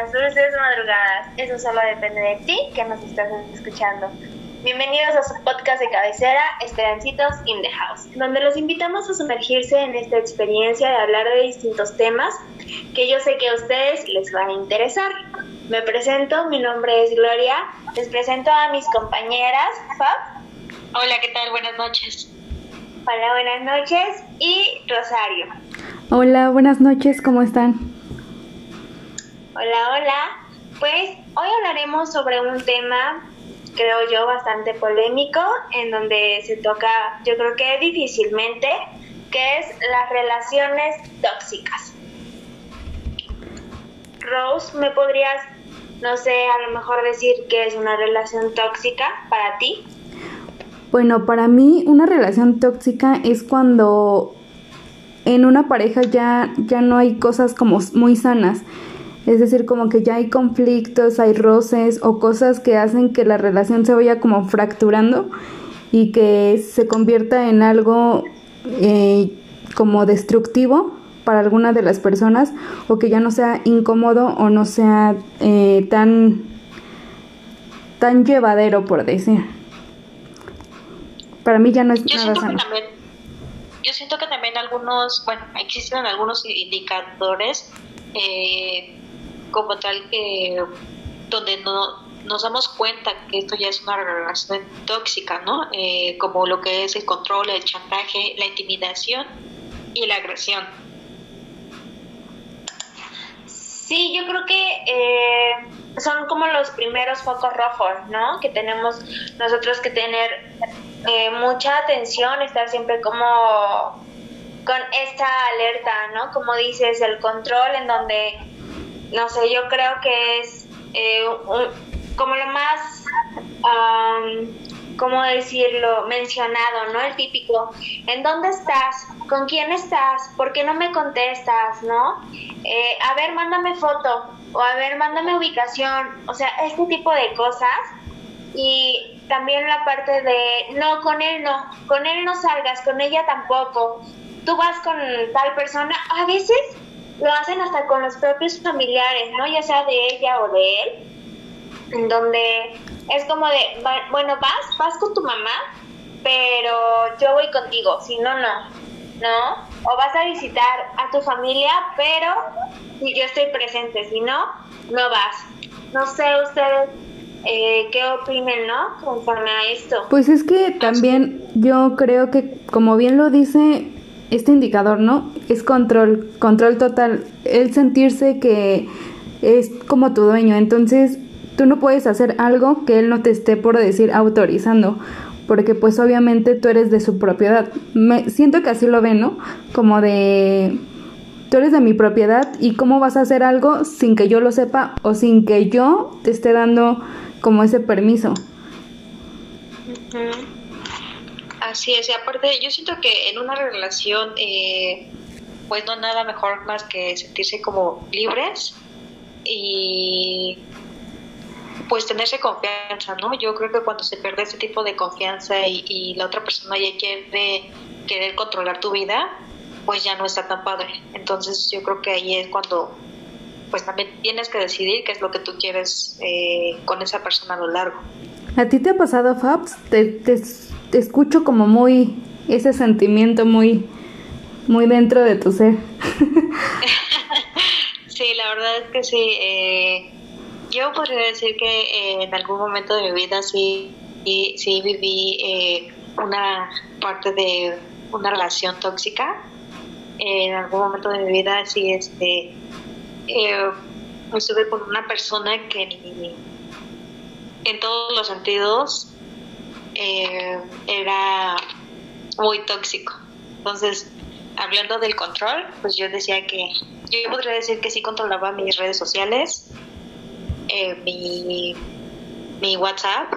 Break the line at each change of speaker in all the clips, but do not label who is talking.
buenas dulces madrugadas. Eso solo depende de ti que nos estás escuchando. Bienvenidos a su podcast de cabecera, Esperancitos in the House, donde los invitamos a sumergirse en esta experiencia de hablar de distintos temas que yo sé que a ustedes les van a interesar. Me presento, mi nombre es Gloria, les presento a mis compañeras, Fab.
Hola, ¿qué tal? Buenas noches.
Hola, buenas noches. Y Rosario.
Hola, buenas noches, ¿cómo están?
Hola, hola. Pues hoy hablaremos sobre un tema, creo yo, bastante polémico, en donde se toca, yo creo que difícilmente, que es las relaciones tóxicas. Rose, ¿me podrías, no sé, a lo mejor decir qué es una relación tóxica para ti?
Bueno, para mí una relación tóxica es cuando en una pareja ya, ya no hay cosas como muy sanas. Es decir, como que ya hay conflictos, hay roces o cosas que hacen que la relación se vaya como fracturando y que se convierta en algo eh, como destructivo para alguna de las personas o que ya no sea incómodo o no sea eh, tan, tan llevadero, por decir. Para mí ya no es
yo nada también, yo siento que también algunos, bueno, existen algunos indicadores eh, como tal que donde no nos damos cuenta que esto ya es una relación tóxica, ¿no? Eh, como lo que es el control, el chantaje, la intimidación y la agresión.
Sí, yo creo que eh, son como los primeros focos rojos, ¿no? Que tenemos nosotros que tener eh, mucha atención, estar siempre como con esta alerta, ¿no? Como dices, el control en donde, no sé, yo creo que es eh, como lo más, ¿cómo decirlo?, mencionado, ¿no? El típico, ¿en dónde estás? ¿Con quién estás? ¿Por qué no me contestas? ¿No? Eh, a ver, mándame foto o a ver, mándame ubicación, o sea, este tipo de cosas. Y también la parte de, no, con él no, con él no salgas, con ella tampoco. Tú vas con tal persona, a veces lo hacen hasta con los propios familiares, ¿no? Ya sea de ella o de él, en donde es como de, bueno, vas, vas con tu mamá, pero yo voy contigo, si no, no, ¿no? O vas a visitar a tu familia, pero yo estoy presente, si no, no vas. No sé ustedes eh, qué opinen, ¿no? Conforme a esto.
Pues es que también yo creo que, como bien lo dice este indicador, ¿no? Es control, control total. El sentirse que es como tu dueño. Entonces, tú no puedes hacer algo que él no te esté, por decir, autorizando porque pues obviamente tú eres de su propiedad. Me siento que así lo ven, ¿no? Como de tú eres de mi propiedad y cómo vas a hacer algo sin que yo lo sepa o sin que yo te esté dando como ese permiso.
Así es, aparte yo siento que en una relación eh, pues no nada mejor más que sentirse como libres y pues tenerse confianza, ¿no? Yo creo que cuando se pierde ese tipo de confianza y, la otra persona ya quiere querer controlar tu vida, pues ya no está tan padre. Entonces yo creo que ahí es cuando pues también tienes que decidir qué es lo que tú quieres eh, con esa persona a lo largo.
¿A ti te ha pasado, Fabs? Te, te, escucho como muy ese sentimiento muy muy dentro de tu ser.
sí, la verdad es que sí. Eh, yo podría decir que eh, en algún momento de mi vida sí, sí, viví eh, una parte de una relación tóxica. en algún momento de mi vida sí este, eh, estuve con una persona que en todos los sentidos era muy tóxico. Entonces, hablando del control, pues yo decía que yo podría decir que sí controlaba mis redes sociales, eh, mi, mi WhatsApp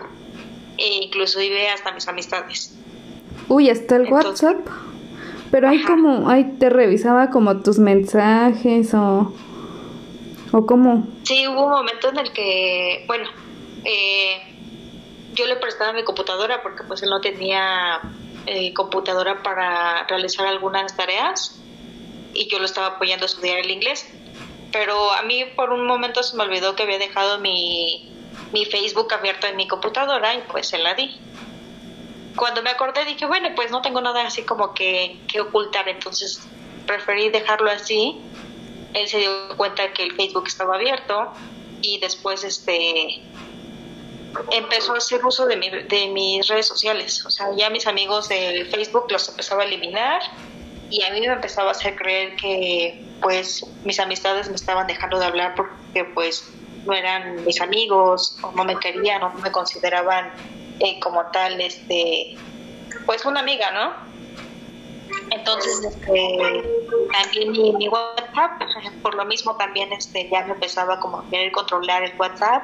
e inclusive hasta mis amistades.
Uy, hasta el WhatsApp. Pero hay como, ahí te revisaba como tus mensajes o, o cómo.
Sí, hubo un momento en el que, bueno, eh, yo le prestaba mi computadora porque pues él no tenía eh, computadora para realizar algunas tareas y yo lo estaba apoyando a estudiar el inglés. pero a mí por un momento se me olvidó que había dejado mi, mi Facebook abierto en mi computadora y pues se la di. Cuando me acordé dije, bueno, pues no tengo nada así como que, que ocultar, entonces preferí dejarlo así. Él se dio cuenta que el Facebook estaba abierto y después este empezó a hacer uso de, mi, de mis redes sociales. O sea, ya mis amigos de Facebook los empezaba a eliminar y a mí me empezaba a hacer creer que pues mis amistades me estaban dejando de hablar porque pues no eran mis amigos o no me querían o no me consideraban eh, como tal este pues una amiga no entonces este, también mi, WhatsApp por lo mismo también este ya me empezaba como a querer controlar el WhatsApp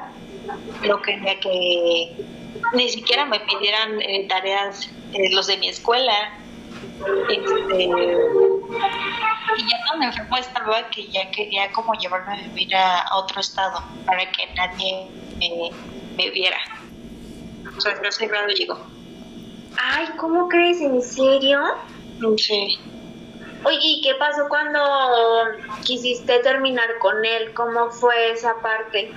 no quería que ni siquiera me pidieran eh, tareas eh, los de mi escuela este, y ya tan enfermo estaba que ya quería como llevarme a vivir a, otro estado para que nadie me, viera. O sea, ese grado llegó.
Ay, ¿cómo crees? ¿En serio?
Sí.
Oye, ¿y qué pasó cuando quisiste terminar con él? ¿Cómo fue esa parte?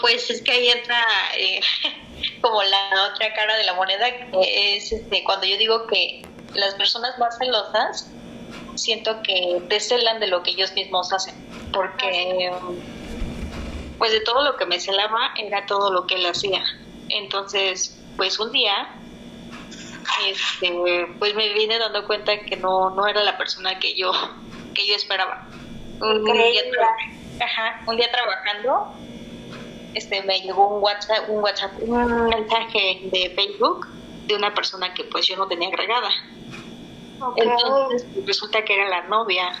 Pues es que ahí entra eh, como la otra cara de la moneda, que es este, cuando yo digo que las personas más celosas siento que celan de lo que ellos mismos hacen, porque pues de todo lo que me celaba era todo lo que él hacía. Entonces, pues un día este, pues me vine dando cuenta que no, no era la persona que yo, que yo esperaba. Un, día, ajá, un día trabajando, este, me llegó un WhatsApp, un WhatsApp, un mensaje de Facebook de una persona que pues yo no tenía agregada. Entonces pues, resulta que era la novia.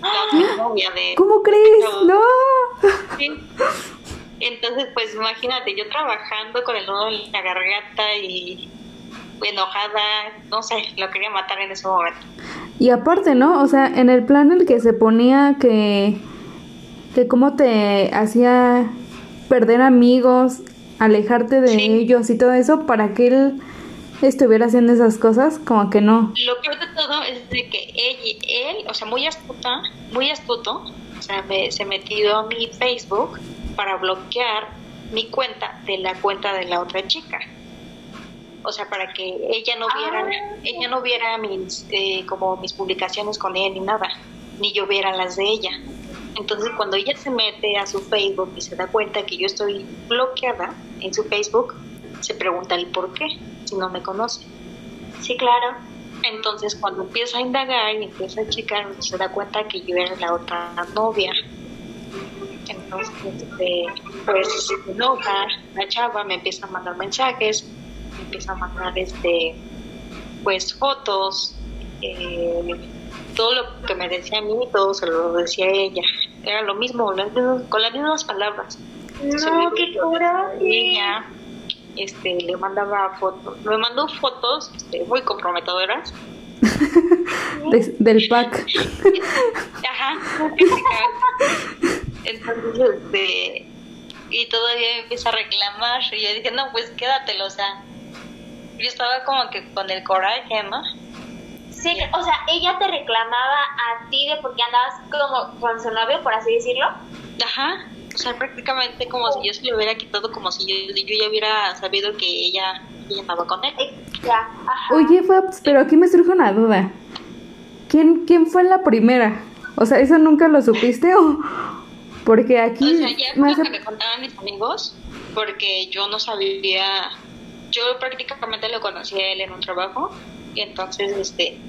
La novia de...
¿Cómo crees? No.
Entonces, pues imagínate, yo trabajando con el nudo en la garganta y enojada, no sé, lo quería matar en ese momento.
Y aparte, ¿no? O sea, en el plan en el que se ponía que, que cómo te hacía perder amigos, alejarte de ellos y todo eso, para que él estuviera haciendo esas cosas, como que no.
Lo peor de todo es de que él, él o sea, muy astuta, muy astuto, o sea, se metió a mi Facebook para bloquear mi cuenta de la cuenta de la otra chica. O sea, para que ella no viera, ah. ella no viera mis, eh, como mis publicaciones con él ni nada, ni yo viera las de ella. Entonces, cuando ella se mete a su Facebook y se da cuenta que yo estoy bloqueada en su Facebook, se pregunta el por qué, si no me conoce.
Sí, claro.
Entonces, cuando empieza a indagar y empieza a checar, se da cuenta que yo era la otra novia. Entonces, este, pues se enoja, la chava me empieza a mandar mensajes, me empieza a mandar este, pues fotos, eh, todo lo que me decía a mí, todo se lo decía a ella. Era lo mismo, con las mismas palabras.
No, qué
Ella este, le mandaba fotos, me mandó fotos este, muy comprometedoras.
del pack.
Ajá. Entonces, este, y todavía empieza a reclamar. Y yo dije, no, pues quédatelo, o sea, yo estaba como que con el coraje, ¿no?
Sí, o sea, ella te reclamaba a ti de por qué andabas como con su novio, por así decirlo.
Ajá, o sea, prácticamente como si yo se lo hubiera quitado, como si yo, yo ya hubiera sabido que ella, ella andaba con él.
Ya, ajá.
Oye, Fabs, pero aquí me surge una duda. ¿Quién, ¿Quién fue la primera? O sea, ¿eso nunca lo supiste o...? Porque aquí...
O sea, ya me, que me contaban mis amigos, porque yo no sabía... Yo prácticamente lo conocí a él en un trabajo, y entonces, este,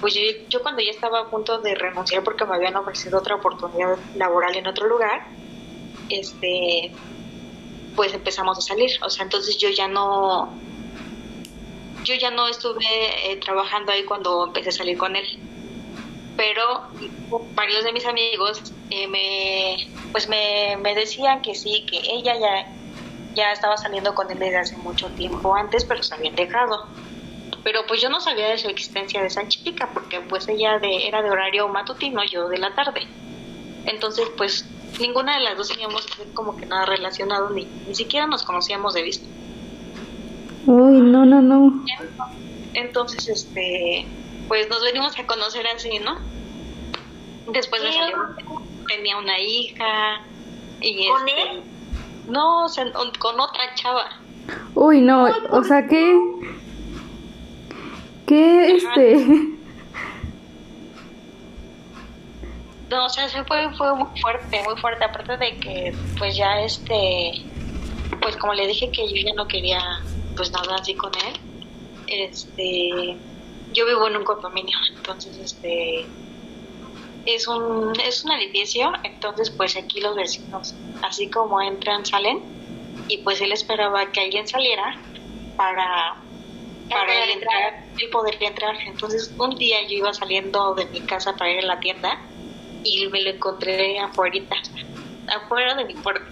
pues yo, yo cuando ya estaba a punto de renunciar porque me habían ofrecido otra oportunidad laboral en otro lugar, este, pues empezamos a salir. O sea, entonces yo ya no, yo ya no estuve eh, trabajando ahí cuando empecé a salir con él. Pero varios de mis amigos eh, me, pues me, me decían que sí, que ella ya, ya estaba saliendo con él desde hace mucho tiempo antes, pero se habían dejado. Pero pues yo no sabía de su existencia de esa chica, porque pues ella de, era de horario matutino, yo de la tarde. Entonces pues ninguna de las dos teníamos como que nada relacionado, ni, ni siquiera nos conocíamos de vista.
Uy, no, no, no.
Entonces, este, pues nos venimos a conocer así, ¿no? Después me salió, tenía una hija. Y
¿Con
este,
él?
No, con otra chava.
Uy, no, o sea, que... ¿Qué este?
No, o sea, se fue, fue muy fuerte, muy fuerte. Aparte de que, pues ya este, pues como le dije que yo ya no quería, pues nada así con él. Este, yo vivo en un condominio, entonces este, es un, es un edificio, entonces pues aquí los vecinos, así como entran, salen, y pues él esperaba que alguien saliera para para él entrar, él poder entrar. Entonces un día yo iba saliendo de mi casa para ir a la tienda y me lo encontré afuera, afuera de mi puerta.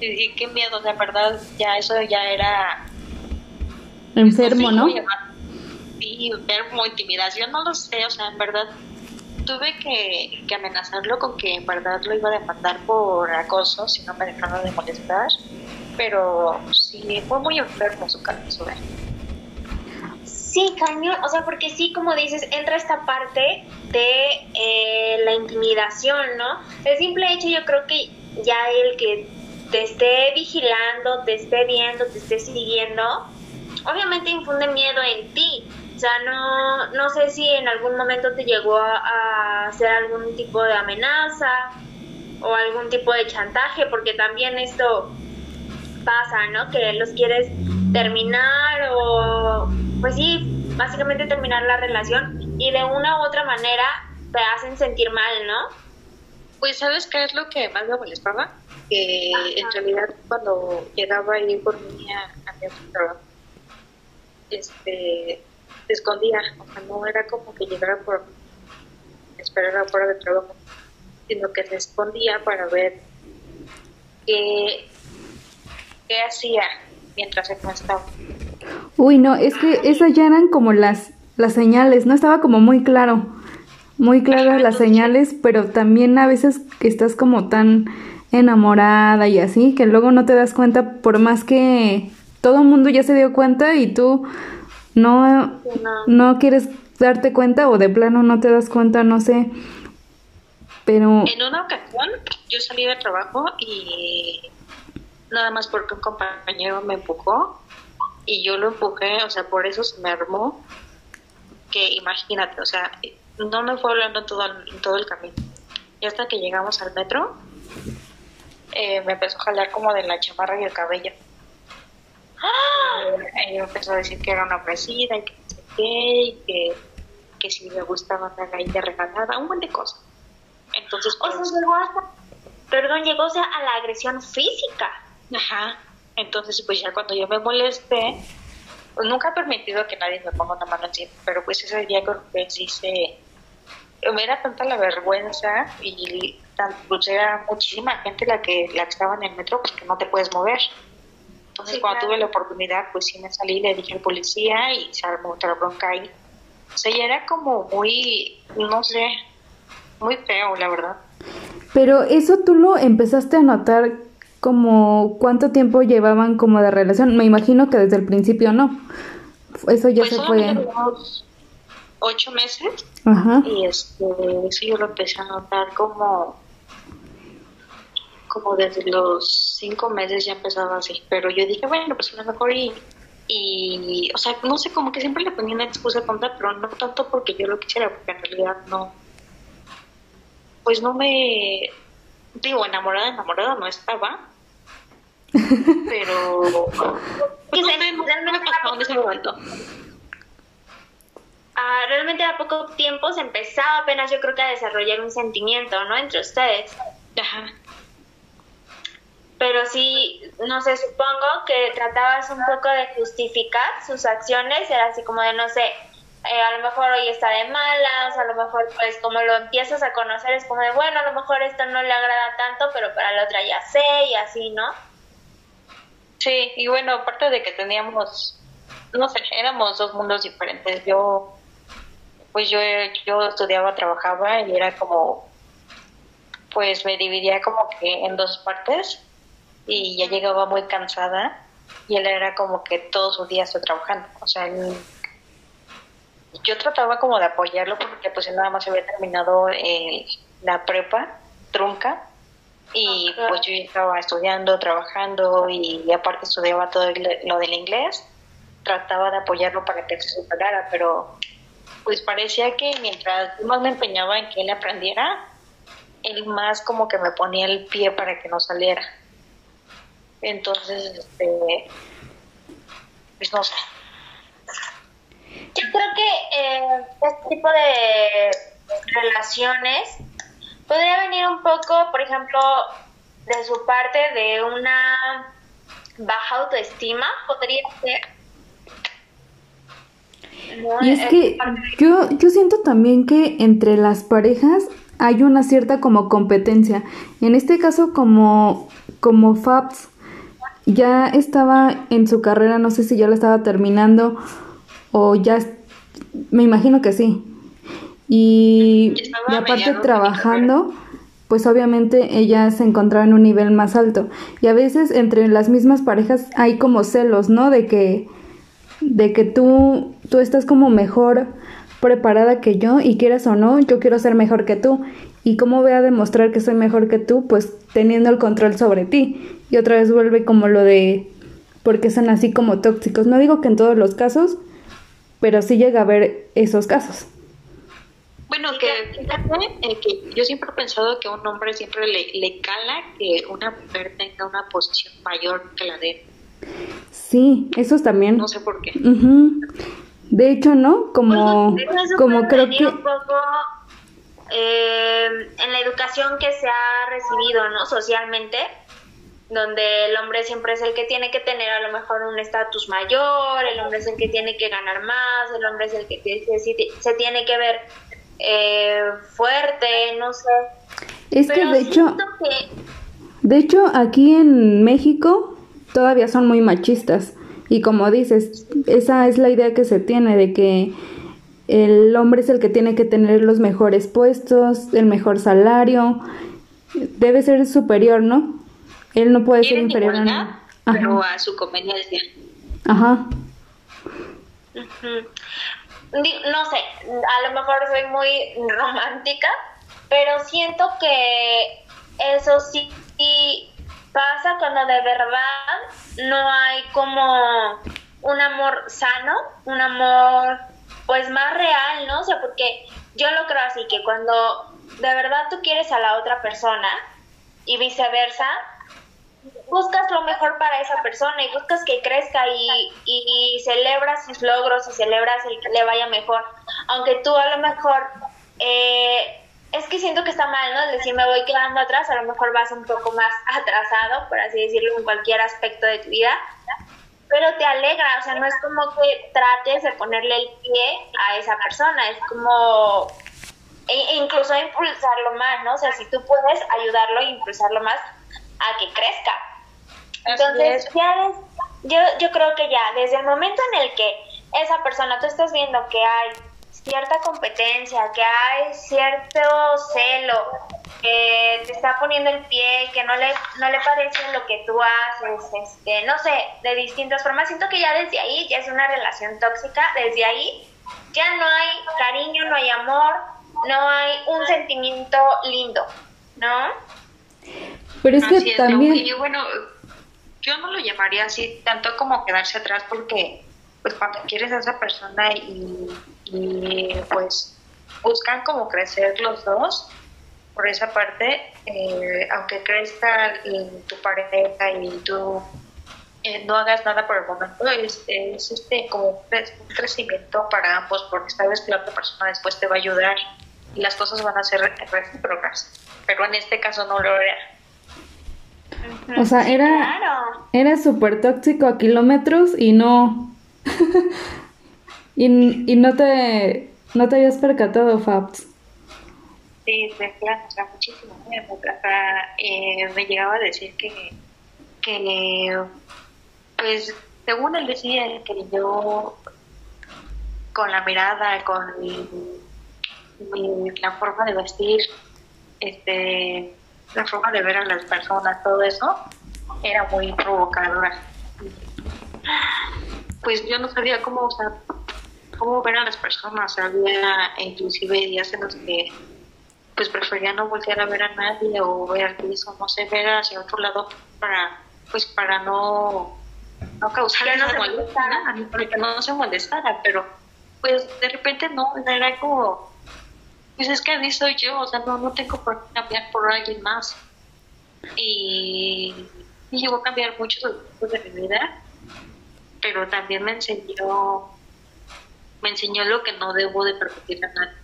Y dije, qué miedo, o sea, en verdad, ya eso ya era...
Enfermo, ¿no?
Sí, enfermo, intimidación, no lo sé, o sea, en verdad tuve que, amenazarlo con que en verdad lo iba a demandar por acoso si no me dejaba de molestar, pero sí, fue muy enfermo su caso. ¿eh?
Sí, cañón, o sea, porque sí, como dices, entra esta parte de eh, la intimidación, ¿no? El simple hecho yo creo que ya el que te esté vigilando, te esté viendo, te esté siguiendo, obviamente infunde miedo en ti. O sea, no, no sé si en algún momento te llegó a, a hacer algún tipo de amenaza o algún tipo de chantaje, porque también esto pasa, ¿no? Que los quieres terminar o pues sí, básicamente terminar la relación y de una u otra manera te hacen sentir mal, ¿no?
Pues sabes qué es lo que más me molestaba, que en realidad cuando llegaba ahí por mí a, a mi trabajo, este, se escondía, o sea, no era como que llegara por esperar afuera de trabajo, sino que se escondía para ver qué, qué hacía mientras no estaba.
Uy, no, es que esas ya eran como las, las señales, no estaba como muy claro, muy claras las señales, pero también a veces que estás como tan enamorada y así, que luego no te das cuenta por más que todo el mundo ya se dio cuenta y tú no, no quieres darte cuenta o de plano no te das cuenta, no sé. Pero...
En una ocasión yo salí de trabajo y nada más porque un compañero me empujó y yo lo empujé, o sea, por eso se me armó, que imagínate, o sea, no me fue hablando todo, el, todo el camino. Y hasta que llegamos al metro, eh, me empezó a jalar como de la chamarra y el cabello. ¡Ah! Y me empezó a decir que era una ofrecida y que no sé qué, y que, que si me gustaba andar ahí de regalada, un buen de cosas. Entonces,
o
pues,
sea, llegó hasta, perdón, llegó o sea, a la agresión física.
Ajá. Entonces, pues ya cuando yo me molesté, pues nunca he permitido que nadie me ponga una mano encima, pero pues ese día creo que sí se... Me era tanta la vergüenza y tan, pues era muchísima gente la que, la que estaba en el metro, pues que no te puedes mover. Entonces,
Sí,
cuando
claro.
tuve la oportunidad, pues sí me salí, le dije al policía y se armó otra bronca ahí. O sea, ya era como muy, no sé, muy feo, la verdad.
Pero eso tú lo empezaste a notar como cuánto tiempo llevaban como de relación. Me imagino que desde el principio no. Eso ya
pues
se fue.
ocho meses
Ajá.
y este eso yo lo empecé a notar como como desde los cinco meses ya empezaba así pero yo dije bueno pues a lo mejor y y o sea no sé como que siempre le ponía una excusa tonta pero no tanto porque yo lo quisiera porque en realidad no pues no me digo enamorada enamorada no estaba pero pues, no me pasó en ese momento
Ah, realmente a poco tiempo se empezaba apenas yo creo que a desarrollar un sentimiento, ¿no? Entre ustedes.
Ajá.
Pero sí, no sé, supongo que tratabas un poco de justificar sus acciones, era así como de, no sé, eh, a lo mejor hoy está de malas, a lo mejor pues como lo empiezas a conocer es como de, bueno, a lo mejor esto no le agrada tanto, pero para la otra ya sé y así, ¿no?
Sí, y bueno, aparte de que teníamos, no sé, éramos dos mundos diferentes. Yo, pues yo, yo estudiaba, trabajaba y era como, pues me dividía como que en dos partes y ya llegaba muy cansada y él era como que todos los días estoy trabajando. O sea, él yo trataba como de apoyarlo porque pues él nada más había terminado eh, la prepa trunca y pues yo estaba estudiando, trabajando y, aparte estudiaba todo lo del inglés, trataba de apoyarlo para que se superara, pero pues parecía que mientras más me empeñaba en que él aprendiera, él más como que me ponía el pie para que no saliera. Entonces, este, pues no sé.
Yo creo que eh, este tipo de relaciones podría venir un poco, por ejemplo, de su parte de una baja autoestima, podría ser.
Y es que yo, yo siento también que entre las parejas hay una cierta como competencia. En este caso como, como Fabs ya estaba en su carrera, no sé si ya la estaba terminando o ya, me imagino que sí. Y, aparte trabajando, pues obviamente ella se encontraba en un nivel más alto. Y a veces entre las mismas parejas hay como celos, ¿no? De que, de que tú, tú estás como mejor preparada que yo y quieras o no, yo quiero ser mejor que tú. ¿Y cómo voy a demostrar que soy mejor que tú? Pues teniendo el control sobre ti. Y otra vez vuelve como lo de porque son así como tóxicos. No digo que en todos los casos, pero sí llega a haber esos casos.
Bueno, que eh, que yo siempre he pensado que a un hombre siempre le, le cala que una mujer tenga una posición mayor que la de él.
Sí, eso también.
No sé por qué.
De hecho, ¿no? Como, como creo que...
Un poco, eh, en la educación que se ha recibido, ¿no? Socialmente, donde el hombre siempre es el que tiene que tener a lo mejor un estatus mayor, el hombre es el que tiene que ganar más, el hombre es el que se, tiene que ver eh, fuerte, no sé.
Es que de hecho, de hecho aquí en México todavía son muy machistas. Y como dices, esa es la idea que se tiene de que el hombre es el que tiene que tener los mejores puestos, el mejor salario, debe ser superior, ¿no? Él no puede ser inferior a
nadie. Pero a su conveniencia.
Ajá.
No sé, a lo mejor soy muy romántica, pero siento que eso sí pasa cuando de verdad no hay como un amor sano, un amor pues más real, ¿no? O sea, porque yo lo creo así, que cuando de verdad tú quieres a la otra persona y viceversa, buscas lo mejor para esa persona y buscas que crezca y, y, celebras sus logros y celebras el que le vaya mejor, aunque tú a lo mejor eh, es que siento que está mal, ¿no? Decir, me voy quedando atrás, a lo mejor vas un poco más atrasado, por así decirlo, en cualquier aspecto de tu vida, pero te alegra, o sea, no es como que trates de ponerle el pie a esa persona, es como e incluso impulsarlo más, ¿no? O sea, si tú puedes ayudarlo e impulsarlo más a que crezca. Entonces, ya yo, yo creo que ya, desde el momento en el que esa persona, tú estás viendo que hay cierta competencia, que hay cierto celo, que te está poniendo el pie, que no le, no le parece lo que tú haces, este, no sé, de distintas formas. Siento que ya desde ahí ya es una relación tóxica, desde ahí ya no hay cariño, no hay amor, no hay un sentimiento lindo, ¿no?
Pero es que también...
Y bueno, yo no lo llamaría así tanto como quedarse atrás porque pues cuando quieres a esa persona y y pues buscan como crecer los dos por esa parte, eh, aunque crezca tu pareja y tú eh, no hagas nada por el momento, es, este como un crecimiento para ambos, porque sabes que la otra persona después te va a ayudar y las cosas van a ser recíprocas, pero en este caso no lo era.
O sea, era, era súper tóxico a kilómetros y no... Y, y no te no te habías percatado, Fabs.
Sí, me o muchísimo. Eh, me llegaba a decir que, que, pues, según él decía, que yo, con la mirada, con mi, la forma de vestir, este, la forma de ver a las personas, todo eso, era muy provocadora. Pues yo no sabía cómo, o sea, cómo ver a las personas. Había inclusive días en los que pues prefería no voltear a ver a nadie o ver eso, no sé, ver hacia otro lado para pues para no, no causar
que no
se molestara, para que no se molestara, pero pues de repente no, era como pues es que así soy yo, o sea, no, no tengo por qué cambiar por alguien más. Y, y llegó a cambiar mucho de mi vida, pero también me enseñó me enseñó lo que no debo de permitir a nadie.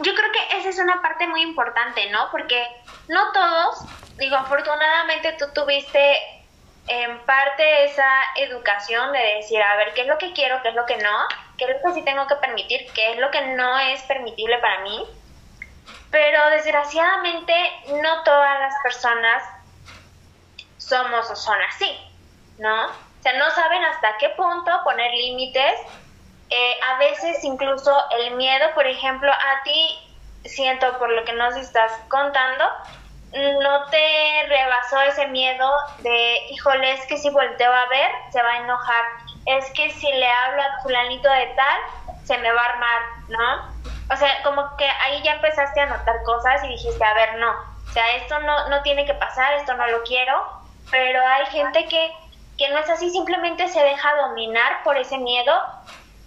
Yo creo que esa es una parte muy importante, ¿no? Porque no todos, digo, afortunadamente tú tuviste en parte esa educación de decir, a ver, ¿qué es lo que quiero, qué es lo que no? ¿Qué es lo que sí tengo que permitir? ¿Qué es lo que no es permitible para mí? Pero desgraciadamente no todas las personas somos o son así, ¿no? O sea, no saben hasta qué punto poner límites eh, a veces incluso el miedo, por ejemplo, a ti siento por lo que nos estás contando, no te rebasó ese miedo de, híjole, es que si volteo a ver, se va a enojar, es que si le hablo a fulanito de tal, se me va a armar, ¿no? O sea, como que ahí ya empezaste a notar cosas y dijiste, a ver, no, o sea, esto no, no tiene que pasar, esto no lo quiero, pero hay gente que, que no es así, simplemente se deja dominar por ese miedo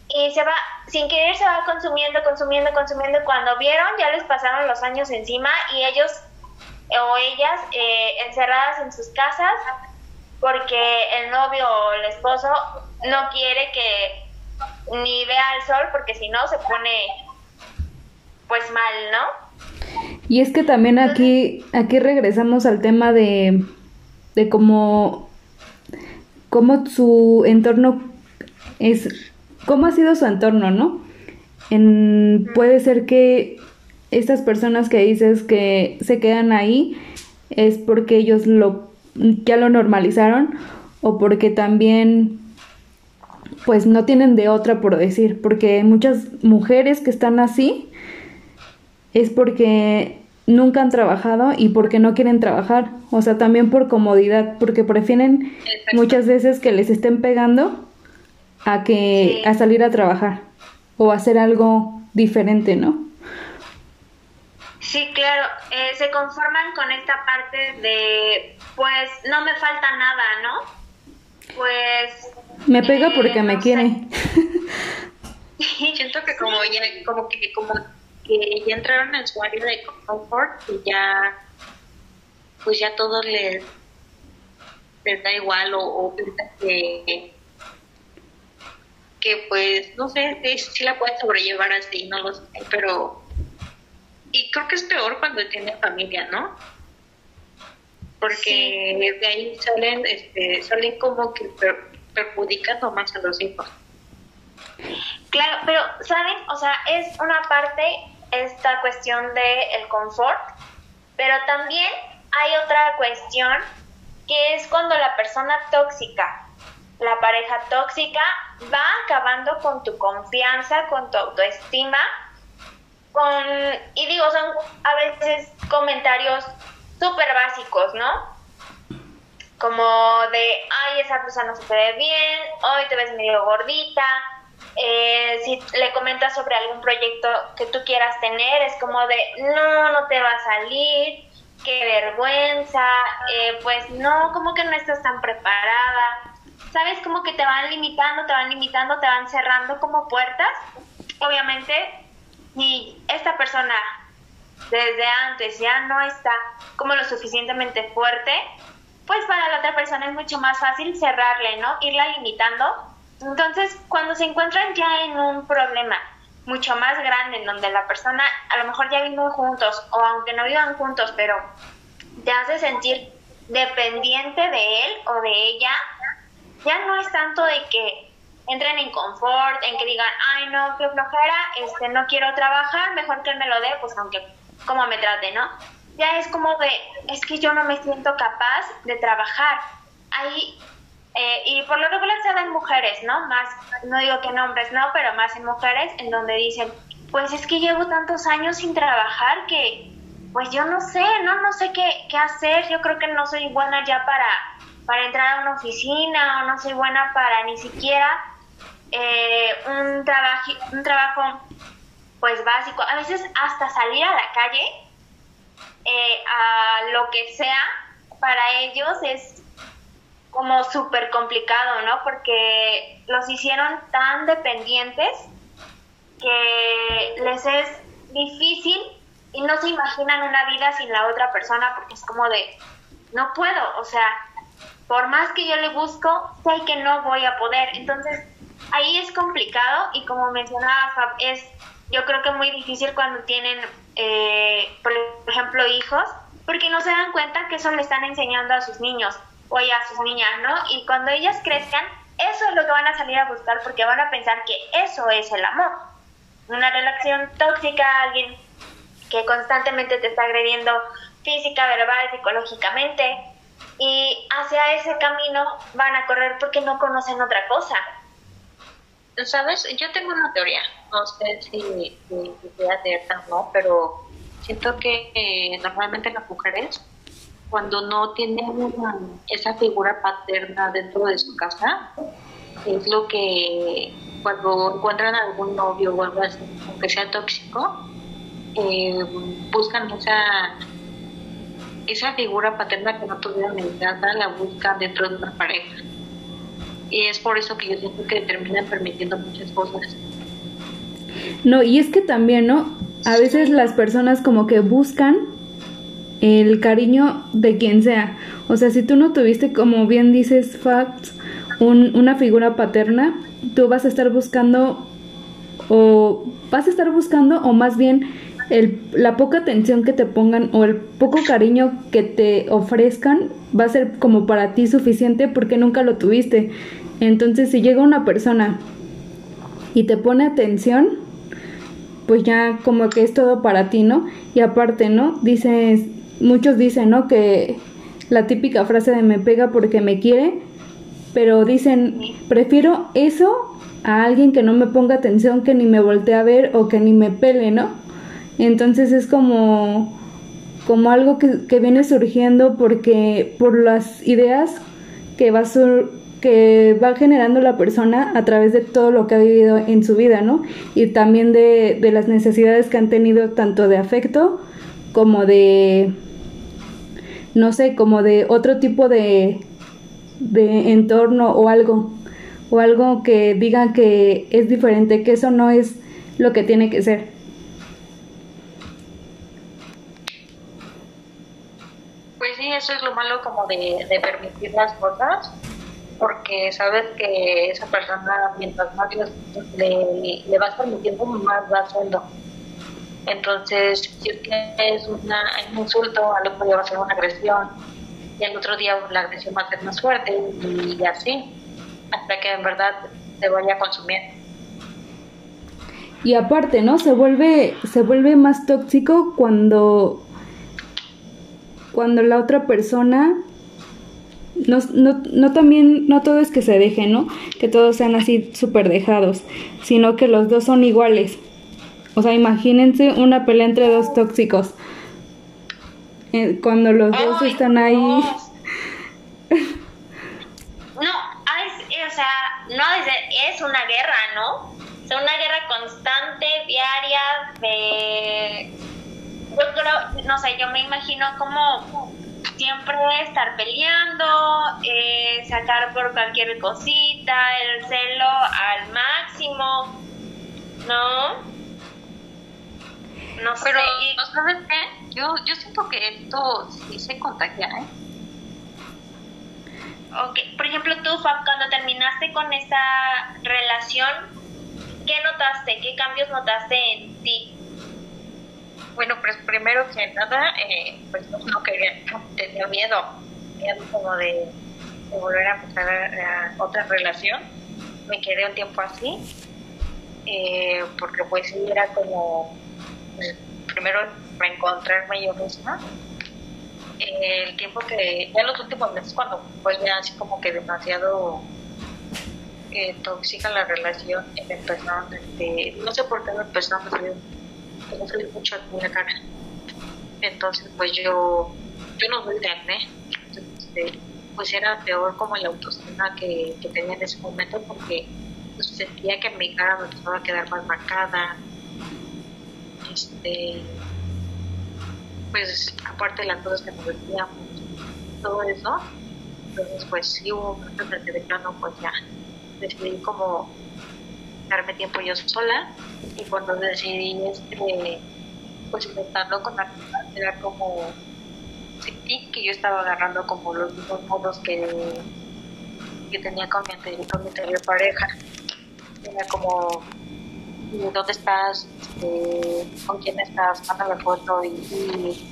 y se va, sin querer se va consumiendo, consumiendo, consumiendo. Cuando vieron, ya les pasaron los años encima y ellos o ellas eh, encerradas en sus casas porque el novio o el esposo no quiere que ni vea el sol porque si no se pone pues mal, ¿no?
Y es que también aquí, aquí regresamos al tema de, de cómo, cómo su entorno es cómo ha sido su entorno, ¿no? En, puede ser que estas personas que dices que se quedan ahí es porque ellos lo ya lo normalizaron o porque también pues no tienen de otra por decir, porque muchas mujeres que están así es porque nunca han trabajado y porque no quieren trabajar, o sea, también por comodidad, porque prefieren muchas veces que les estén pegando a que a salir a trabajar o hacer algo diferente, ¿no?
Sí, claro, eh, se conforman con esta parte de, pues, no me falta nada, ¿no? Pues...
Me pega porque me quiere.
Siento que como ya, como que, como que ya entraron en su área de confort y ya, pues ya todo les, les da igual o, o que que pues, no sé, si la puede sobrellevar así, no lo sé, pero... Y creo que es peor cuando tiene familia, ¿no? Porque de ahí salen, este, salen como que perjudican más a los hijos.
Claro, pero, ¿saben? O sea, es una parte esta cuestión de el confort, pero también hay otra cuestión que es cuando la persona tóxica la pareja tóxica va acabando con tu confianza, con tu autoestima, con, y digo, son a veces comentarios súper básicos, ¿no? Como de, ay, esa blusa no se te ve bien, hoy te ves medio gordita, eh, si le comentas sobre algún proyecto que tú quieras tener, es como de, no, no te va a salir, qué vergüenza, eh, pues no, como que no estás tan preparada. ¿sabes? Como que te van limitando, te van limitando, te van cerrando como puertas. Obviamente, si esta persona desde antes ya no está como lo suficientemente fuerte, pues para la otra persona es mucho más fácil cerrarle, ¿no? Irla limitando. Entonces, cuando se encuentran ya en un problema mucho más grande, en donde la persona a lo mejor ya viven juntos, o aunque no vivan juntos, pero te hace sentir dependiente de él o de ella, ya no es tanto de que entren en confort, en que digan, ay no, qué flojera, este, no quiero trabajar, mejor que él me lo dé, pues aunque como me trate, ¿no? Ya es como de, es que yo no me siento capaz de trabajar. Ahí, eh, y por lo regular se ven mujeres, ¿no? Más, no digo que en hombres, no, pero más en mujeres, en donde dicen, pues es que llevo tantos años sin trabajar que, pues yo no sé, ¿no? No sé qué, qué hacer, yo creo que no soy buena ya para para entrar a una oficina o no soy buena para ni siquiera eh, un, trabajo, un trabajo pues básico, a veces hasta salir a la calle, eh, a lo que sea, para ellos es como súper complicado, ¿no? Porque los hicieron tan dependientes que les es difícil y no se imaginan una vida sin la otra persona porque es como de, no puedo, o sea, por más que yo le busco, sé que no voy a poder. Entonces, ahí es complicado y como mencionaba Fab, es yo creo que muy difícil cuando tienen, eh, por ejemplo, hijos, porque no se dan cuenta que eso le están enseñando a sus niños o a sus niñas, ¿no? Y cuando ellas crezcan, eso es lo que van a salir a buscar porque van a pensar que eso es el amor. Una relación tóxica, alguien que constantemente te está agrediendo física, verbal, psicológicamente, y hacia ese camino van a correr porque no conocen otra cosa.
¿Sabes? Yo tengo una teoría, no sé si, sea cierta o no, pero siento que eh, normalmente las mujeres, cuando no tienen esa figura paterna dentro de su casa, es lo que cuando encuentran algún novio o algo así, aunque sea tóxico, eh, buscan esa esa figura paterna que no tuvieron en casa, la buscan dentro de una pareja. Y es por eso que yo siento que terminan permitiendo muchas cosas.
No, y es que también, ¿no? A veces las personas como que buscan el cariño de quien sea. O sea, si tú no tuviste, como bien dices, facts, una figura paterna, tú vas a estar buscando o vas a estar buscando o más bien el, la poca atención que te pongan o el poco cariño que te ofrezcan va a ser como para ti suficiente porque nunca lo tuviste. Entonces si llega una persona y te pone atención, pues ya como que es todo para ti, ¿no? Y aparte, ¿no? Dices, muchos dicen, ¿no? Que la típica frase de me pega porque me quiere, pero dicen, prefiero eso a alguien que no me ponga atención, que ni me voltee a ver o que ni me pele, ¿no? Entonces es como, como algo que, viene surgiendo porque por las ideas que va, que va generando la persona a través de todo lo que ha vivido en su vida, ¿no? Y también de, de las necesidades que han tenido tanto de afecto como de, no sé, como de otro tipo de, de entorno o algo, o algo que diga que es diferente, que eso no es lo que tiene que ser.
Eso es lo malo como de, permitir las cosas, porque sabes que esa persona, mientras más le, le vas permitiendo, más va haciendo. Entonces, si es que es una, un insulto, al otro día va a ser una agresión, y al otro día la agresión va a ser más fuerte, y así, hasta que en verdad se vaya a consumir.
Y aparte, ¿no? Se vuelve, se vuelve más tóxico cuando cuando la otra persona no, no, no, también, no todo es que se deje, ¿no? Que todos sean así súper dejados, sino que los dos son iguales. O sea, imagínense una pelea entre dos tóxicos. Eh, cuando los dos están ahí. No,
o sea, no es, es una guerra, ¿no? Es una guerra constante, diaria, de no sé, yo me imagino como siempre estar peleando, eh, sacar por cualquier cosita, el celo al máximo, ¿no?
No Pero, sé. ¿sabes qué? Yo, yo siento que esto sí se contagia, ¿eh?
Ok, por ejemplo, tú, Fab, cuando terminaste con esa relación, ¿qué notaste? ¿Qué cambios notaste en ti?
Bueno, pues primero que nada, eh, pues no quería, tenía miedo, miedo como de, volver a empezar otra relación. Me quedé un tiempo así, eh, porque pues sí era como, pues, primero reencontrarme yo misma. el tiempo que, ya los últimos meses cuando fue ya así como que demasiado eh, tóxica la relación, empezaron, este, no sé por qué me empezaron a salir mucho de la cara. Entonces, pues yo, yo no doy de acné. Entonces, este, pues era peor como la autoestima que, que tenía en ese momento porque pues, sentía que mi cara me empezaba a quedar más marcada. Este, pues aparte de las cosas que nos decíamos, todo eso, entonces pues sí hubo un momento en de plano pues ya decidí como darme tiempo yo sola y cuando decidí este pues intentarlo con la era como sentí que yo estaba agarrando como los mismos modos que, que tenía con mi, anterior, pareja era como ¿dónde estás? Este, ¿con quién estás? manda la foto y,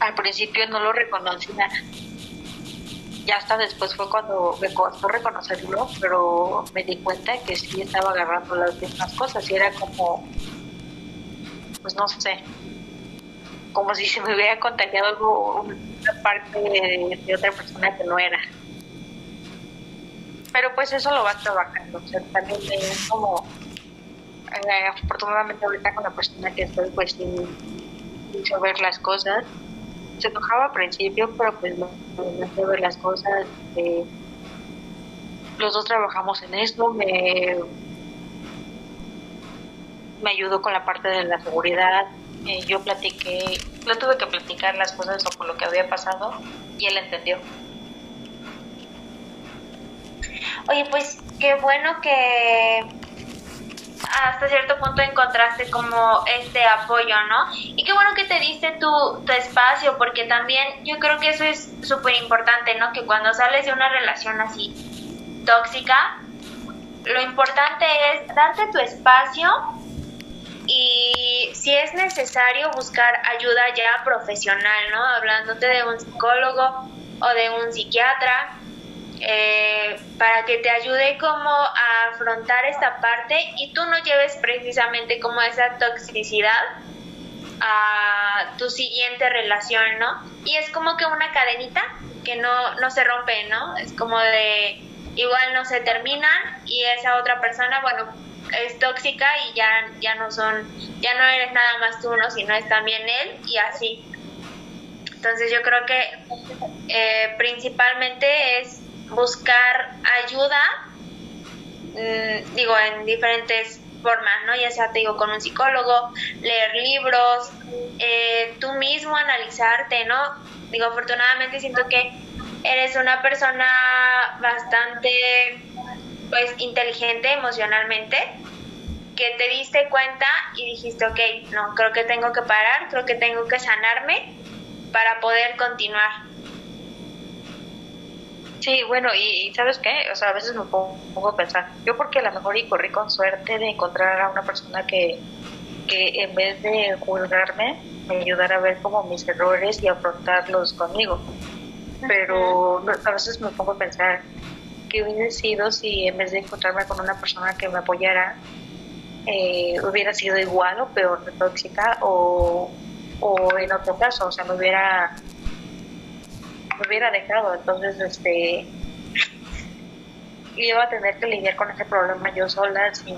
al principio no lo reconocía ya hasta después fue cuando me costó reconocerlo, pero me di cuenta que sí estaba agarrando las mismas cosas y era como, pues no sé, como si se me hubiera contagiado algo, una parte de, otra persona que no era. Pero pues eso lo va trabajando, o sea, también es como, eh, afortunadamente ahorita con la persona que estoy, pues sin, ver las cosas, se enojaba al principio, pero pues no, no ver las cosas. Eh, los dos trabajamos en esto, me, me ayudó con la parte de la seguridad. Eh, yo platiqué, no tuve que platicar las cosas o por lo que había pasado y él entendió.
Oye, pues qué bueno que hasta cierto punto encontraste como este apoyo, ¿no? Y qué bueno que te diste tu, tu espacio, porque también yo creo que eso es súper importante, ¿no? Que cuando sales de una relación así tóxica, lo importante es darte tu espacio y si es necesario buscar ayuda ya profesional, ¿no? Hablándote de un psicólogo o de un psiquiatra eh, para que te ayude como a afrontar esta parte y tú no lleves precisamente como esa toxicidad a tu siguiente relación, ¿no? Y es como que una cadenita que no, no se rompe, ¿no? Es como de igual no se terminan y esa otra persona, bueno, es tóxica y ya, ya no son, ya no eres nada más tú, ¿no? Sino es también él y así. Entonces yo creo que eh, principalmente es buscar ayuda, mm, digo, en diferentes formas, ¿no? Ya sea, te digo, con un psicólogo, leer libros, eh, tú mismo analizarte, ¿no? Digo, afortunadamente siento que eres una persona bastante, pues, inteligente emocionalmente, que te diste cuenta y dijiste, ok, no, creo que tengo que parar, creo que tengo que sanarme para poder continuar.
Sí, bueno, y, ¿sabes qué? O sea, a veces me pongo, a pensar, yo porque a lo mejor y corrí con suerte de encontrar a una persona que, que en vez de juzgarme, me ayudara a ver como mis errores y afrontarlos conmigo. Pero a veces me pongo a pensar qué hubiera sido si en vez de encontrarme con una persona que me apoyara, eh, hubiera sido igual o peor de tóxica o, o en otro caso, o sea, me hubiera hubiera dejado. Entonces, este, iba a tener que lidiar con ese problema yo sola sin,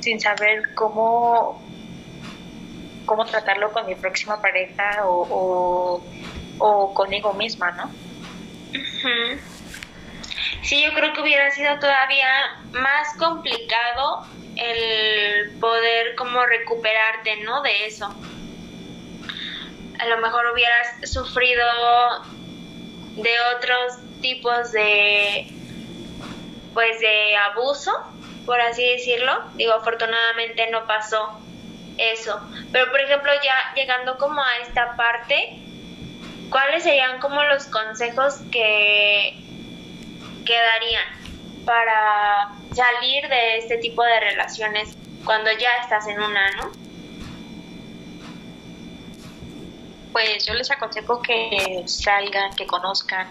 sin saber cómo, cómo tratarlo con mi próxima pareja o, o, conmigo misma, ¿no?
Sí, yo creo que hubiera sido todavía más complicado el poder como recuperarte, ¿no? De eso a lo mejor hubieras sufrido de otros tipos de pues de abuso, por así decirlo. Digo, afortunadamente no pasó eso. Pero por ejemplo, ya llegando como a esta parte, ¿cuáles serían como los consejos que quedarían para salir de este tipo de relaciones cuando ya estás en una, ¿no?
Pues yo les aconsejo que salgan, que conozcan,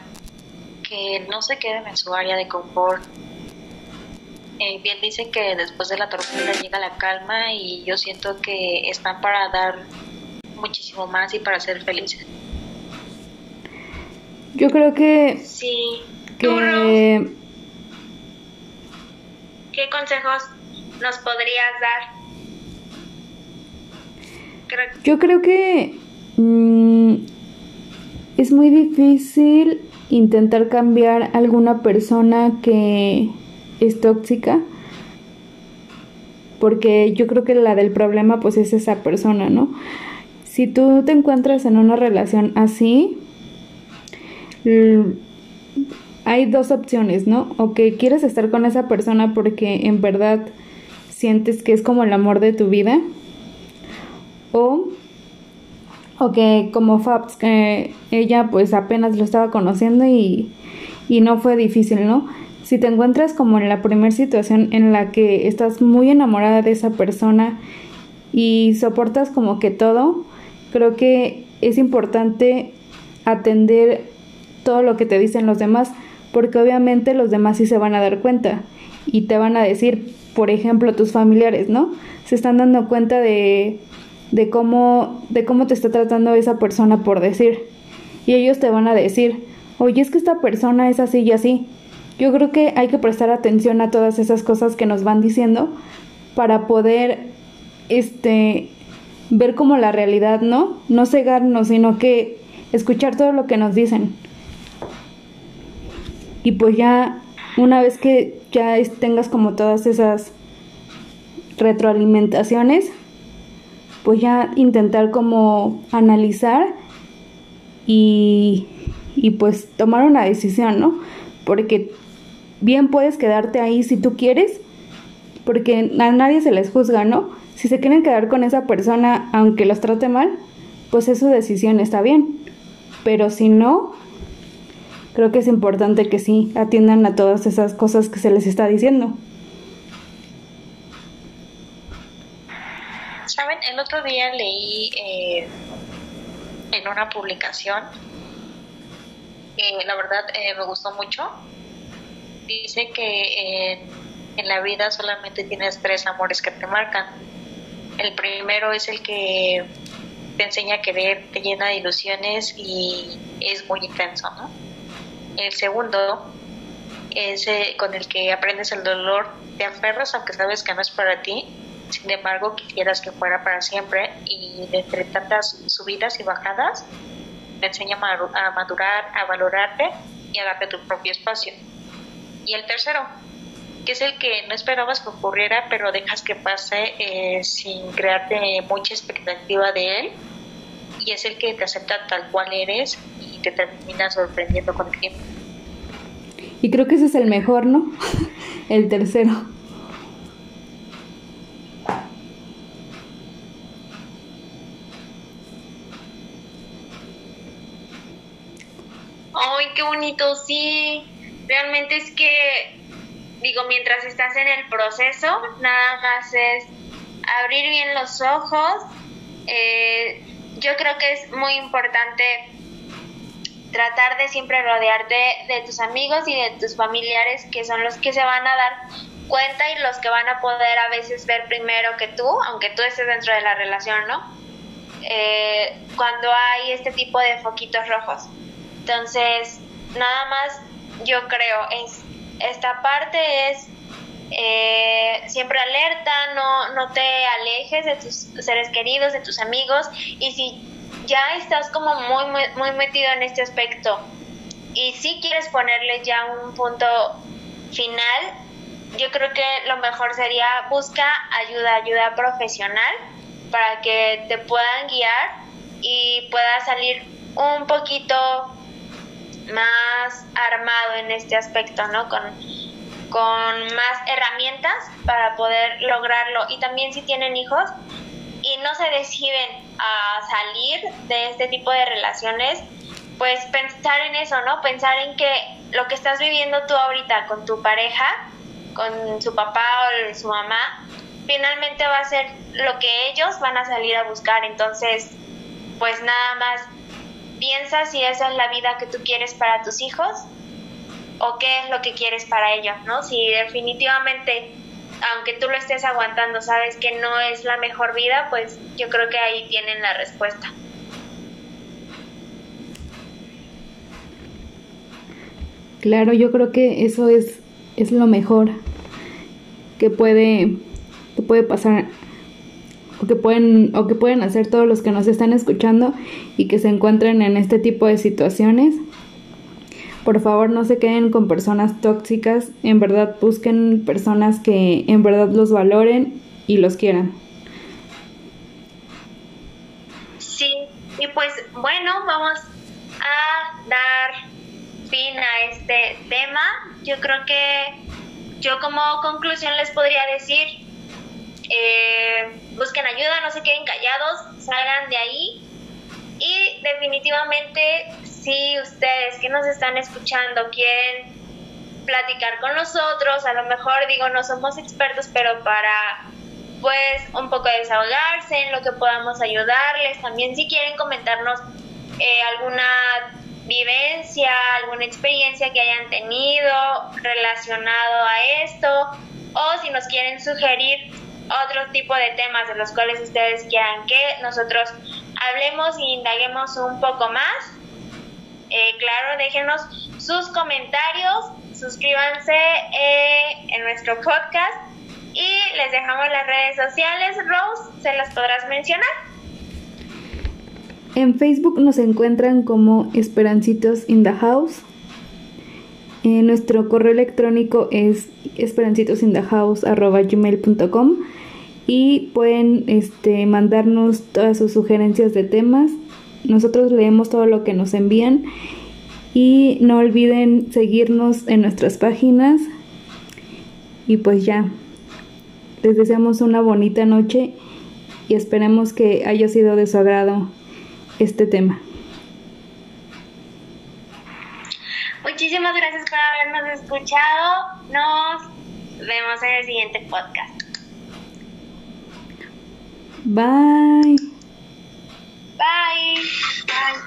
que no se queden en su área de confort. Eh, bien dicen que después de la tormenta llega la calma y yo siento que están para dar muchísimo más y para ser felices.
Yo creo que...
Sí.
Que...
¿Qué consejos nos podrías dar?
Yo creo que Mm, es muy difícil intentar cambiar alguna persona que, es tóxica porque yo creo que la del problema pues es esa persona, ¿no? Si tú te encuentras en una relación así, hay dos opciones, ¿no? O que quieres estar con esa persona porque en verdad sientes que es como el amor de tu vida. O, o que como Fabs, que ella pues apenas lo estaba conociendo y, y no fue difícil, ¿no? Si te encuentras como en la primera situación en la que estás muy enamorada de esa persona y soportas como que todo, creo que es importante atender todo lo que te dicen los demás, porque obviamente los demás sí se van a dar cuenta y te van a decir, por ejemplo, tus familiares, ¿no? Se están dando cuenta de, de cómo de cómo te está tratando esa persona por decir. Y ellos te van a decir, "Oye, es que esta persona es así y así." Yo creo que hay que prestar atención a todas esas cosas que nos van diciendo para poder este ver como la realidad, ¿no? No cegarnos, sino que escuchar todo lo que nos dicen. Y pues ya una vez que ya tengas como todas esas retroalimentaciones, pues ya intentar como analizar y, y pues tomar una decisión, ¿no? Porque bien puedes quedarte ahí si tú quieres, porque a nadie se les juzga, ¿no? Si se quieren quedar con esa persona aunque los trate mal, pues es su decisión, está bien. Pero si no, creo que es importante que sí atiendan a todas esas cosas que se les está diciendo.
Saben, el otro día leí eh, en una publicación, la verdad eh, me gustó mucho, dice que en, la vida solamente tienes tres amores que te marcan. El primero es el que te enseña a querer, te llena de ilusiones y es muy intenso, ¿no? El segundo es eh, con el que aprendes el dolor, te aferras aunque sabes que no es para ti, sin embargo quisieras que fuera para siempre y entre tantas subidas y bajadas te enseña a madurar, a valorarte y a darte tu propio espacio. Y el tercero, que es el que no esperabas que ocurriera, pero dejas que pase eh, sin crearte mucha expectativa de él. Y es el que te acepta tal cual eres y te termina sorprendiendo con el tiempo.
Y creo que ese es el mejor, ¿no? el tercero.
Ay, qué bonito, sí realmente es que, digo, mientras estás en el proceso, nada más es abrir bien los ojos. Eh, yo creo que es muy importante tratar de siempre rodearte de tus amigos y de tus familiares que son los que se van a dar cuenta y los que van a poder a veces ver primero que tú, aunque tú estés dentro de la relación, ¿no? Eh, cuando hay este tipo de foquitos rojos. Entonces, nada más yo creo, es, esta parte es eh, siempre alerta, no, no te alejes de tus seres queridos, de tus amigos, y si ya estás como muy, muy, muy metido en este aspecto y si quieres ponerle ya un punto final, yo creo que lo mejor sería busca ayuda, ayuda profesional para que te puedan guiar y puedas salir un poquito más armado en este aspecto, ¿no? Con, con más herramientas para poder lograrlo. Y también si tienen hijos y no se deciden a salir de este tipo de relaciones, pues pensar en eso, ¿no? Pensar en que lo que estás viviendo tú ahorita con tu pareja, con su papá o su mamá, finalmente va a ser lo que ellos van a salir a buscar. Entonces, pues nada más piensa si esa es la vida que tú quieres para tus hijos o qué es lo que quieres para ellos, ¿no? Si definitivamente, aunque tú lo estés aguantando, sabes que no es la mejor vida, pues yo creo que ahí tienen la respuesta.
Claro, yo creo que eso es, es lo mejor que puede, que puede pasar que pueden o que pueden hacer todos los que nos están escuchando y que se encuentren en este tipo de situaciones Por favor, no se queden con personas tóxicas. En verdad, busquen personas que en verdad los valoren y los quieran.
Sí, y pues bueno, vamos a dar fin a este tema. Yo creo que yo como conclusión les podría decir, eh, busquen ayuda, no se queden callados, salgan de ahí. Y definitivamente si ustedes que nos están escuchando quieren platicar con nosotros, a lo mejor digo no somos expertos, pero para pues un poco desahogarse en lo que podamos ayudarles, también si quieren comentarnos eh, alguna vivencia, alguna experiencia que hayan tenido relacionado a esto, o si nos quieren sugerir otro tipo de temas de los cuales ustedes quieran que nosotros hablemos y indaguemos un poco más. Eh, claro, déjenos sus comentarios, suscríbanse eh, en nuestro podcast y les dejamos las redes sociales. Rose, ¿se las podrás mencionar?
En Facebook nos encuentran como Esperancitos in the House. Eh, nuestro correo electrónico es esperancitosinthehouse.com y pueden este, mandarnos todas sus sugerencias de temas. Nosotros leemos todo lo que nos envían y no olviden seguirnos en nuestras páginas. Y pues ya, les deseamos una bonita noche y esperemos que haya sido de su agrado este tema.
Muchísimas gracias por habernos escuchado. Nos vemos en el siguiente podcast. Bye. Bye.
Bye.